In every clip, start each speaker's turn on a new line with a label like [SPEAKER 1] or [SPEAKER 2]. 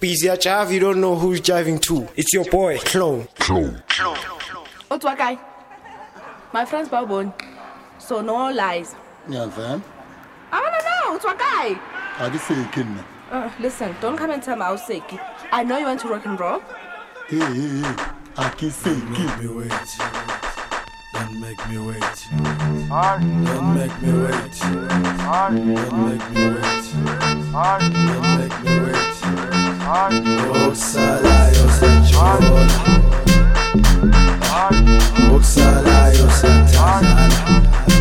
[SPEAKER 1] Busy at Jav, you don't know who you're jiving to. It's your boy, Clone.
[SPEAKER 2] What's what guy? My friend's Babon. So no lies.
[SPEAKER 3] Ngiyazana.
[SPEAKER 2] I don't know. What's what guy?
[SPEAKER 3] Akiseki mina.
[SPEAKER 2] Uh, listen, don't come and tell me I was sick. I know you went to rock and roll.
[SPEAKER 3] Hey hey hey. Akiseki.
[SPEAKER 4] Make me wait. Don't make me wait. Don't make me wait. Don't make me wait. Don't make me wait. Oksala yo se chobola Oksala yo se
[SPEAKER 5] tazala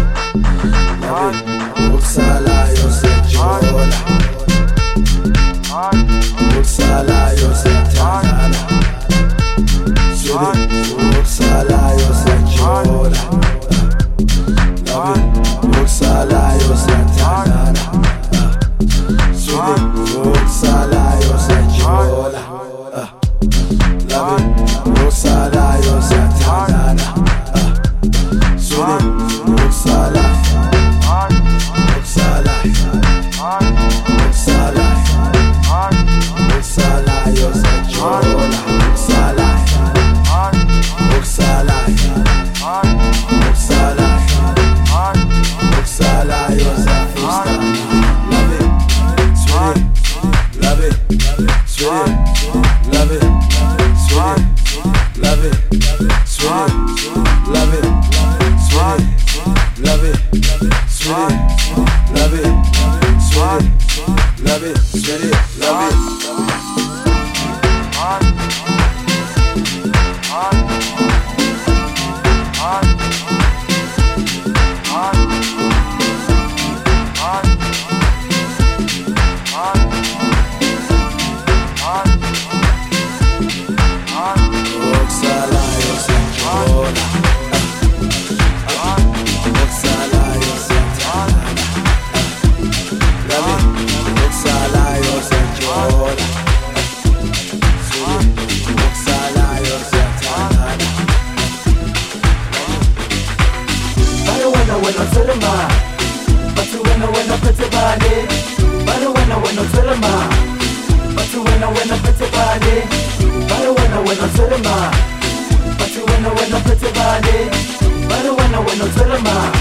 [SPEAKER 5] wena uthwelema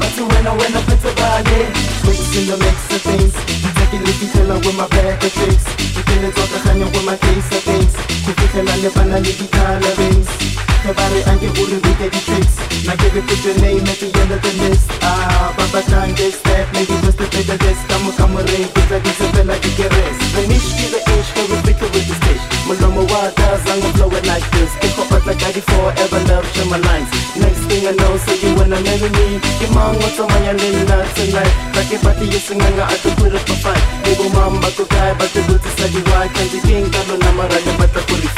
[SPEAKER 5] bathi wena wena uphethe kale Mix in the mix of things. Ngithakile fihlela kwema-back of tricks. Ngithele tswa with my taste of things. Go fihlela lebana le di-color rings Provided I get all the dirty tricks Now give it your name at the end of the list. Ah, Baba time this, that, maybe what's the better this. Kama kama ring, it's like it's a bit like a geres The niche be the inch, can we pick with the stitch. Malomo waters, I'm gonna blow it like this. Kick up like 94, ever love, trim my lines. Next thing I know, so you and I never mean Your mom wants a
[SPEAKER 1] man, I live in that tonight. Like if I tell you sing, I could put up a fight. Maybe mom, I could cry, but
[SPEAKER 6] the good is that
[SPEAKER 1] you are Can't you think I'm a number, I'm a
[SPEAKER 6] better for the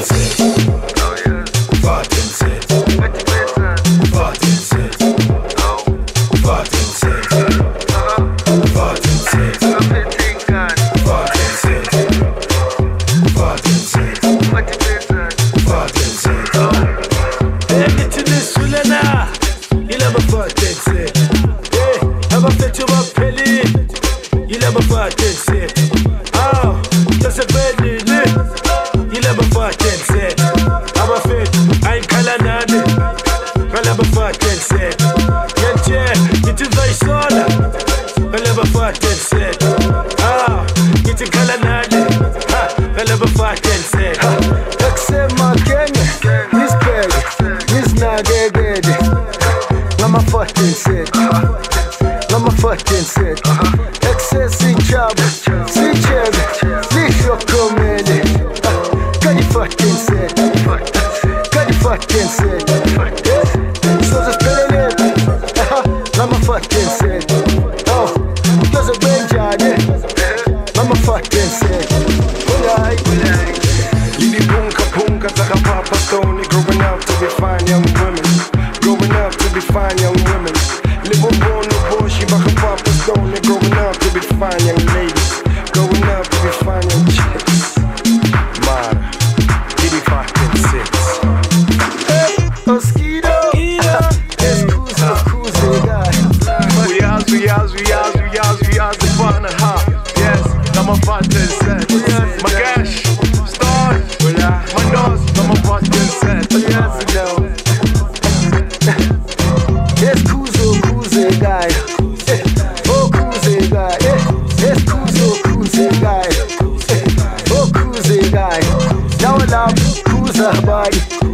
[SPEAKER 6] Music. fart Ah, get your color, hadi Ha, hele bu fart Oh,
[SPEAKER 7] o cruze guy, down love cruiser.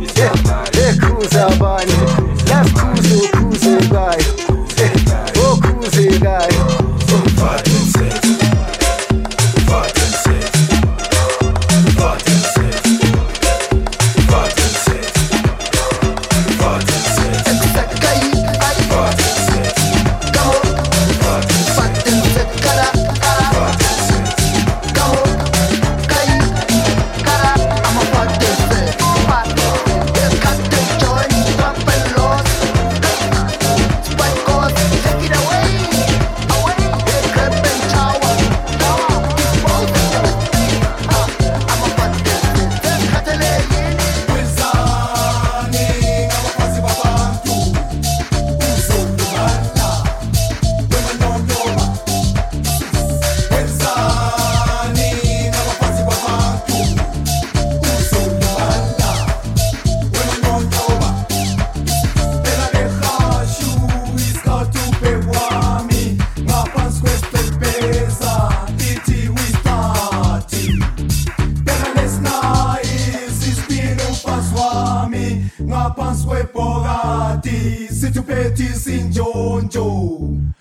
[SPEAKER 7] Papa Swepo Gati,
[SPEAKER 8] Situ Petis in Jonjo.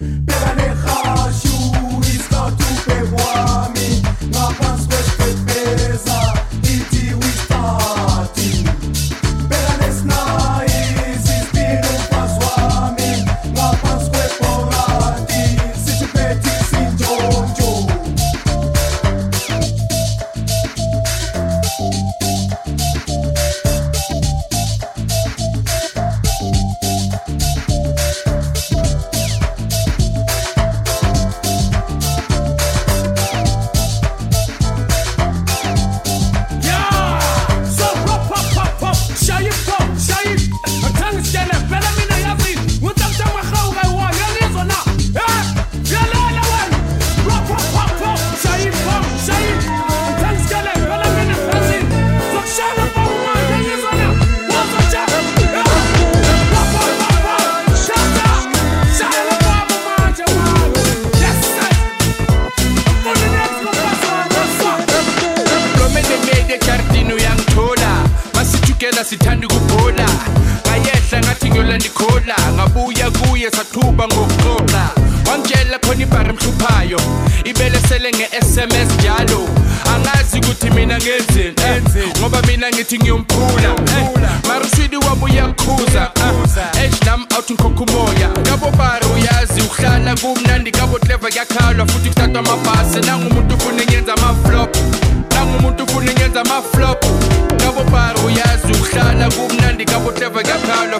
[SPEAKER 8] kamnandi kubhola ngayehla ngathi ngiyola ndikhola. Ngabuya kuye sathuba ngokuxoxa. Wangitshela khona ibhari emhluphayo. Ibelesele nge-sms njalo. Angazi ukuthi mina ngenzeni eh? ngoba mina ngithi ngiyomphula eh? maruswidi wabuya kukhuza esh nam awuthi ngikhokha umoya. Kabobari uyazi uhlala kumnandi. Kabotleva kuyakhalwa futhi kuhlatwa amabhasi. Nangumuntu ufuna ngenza amaflop. Nangumuntu ufuna ngenza amaflop. Kabobari uyazi ngihlala kumnandi kaboteva ngiyaphawula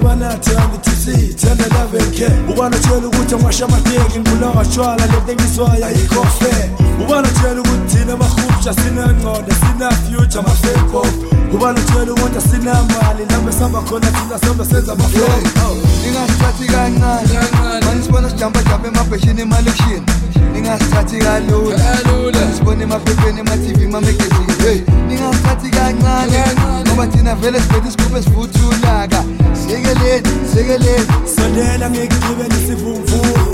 [SPEAKER 4] thandi tc thanda laveke ubana tshela ukuthi angasha amateki ngibulawa tshwala lento engizwayo ayikho fair. Ubana tshela ukuthi thina bahubsha sinangqondo sina-future mafeko ubana tshela ukuthi asinamali lambe sihamba khona thina sihambe senza amafeko oh,
[SPEAKER 9] ningasithathi kancane. Manisibona sijambajamba emabheshini emalekshini ningasithathi kalula. Sibona emaphepheni ema-tv emamagazini hey. Ningasithathi kancane ngoba thina vele sibethe isigubhu esivuthulaka siyekeleni siyekeleni.
[SPEAKER 4] Sondela ngikugibela isivumvumu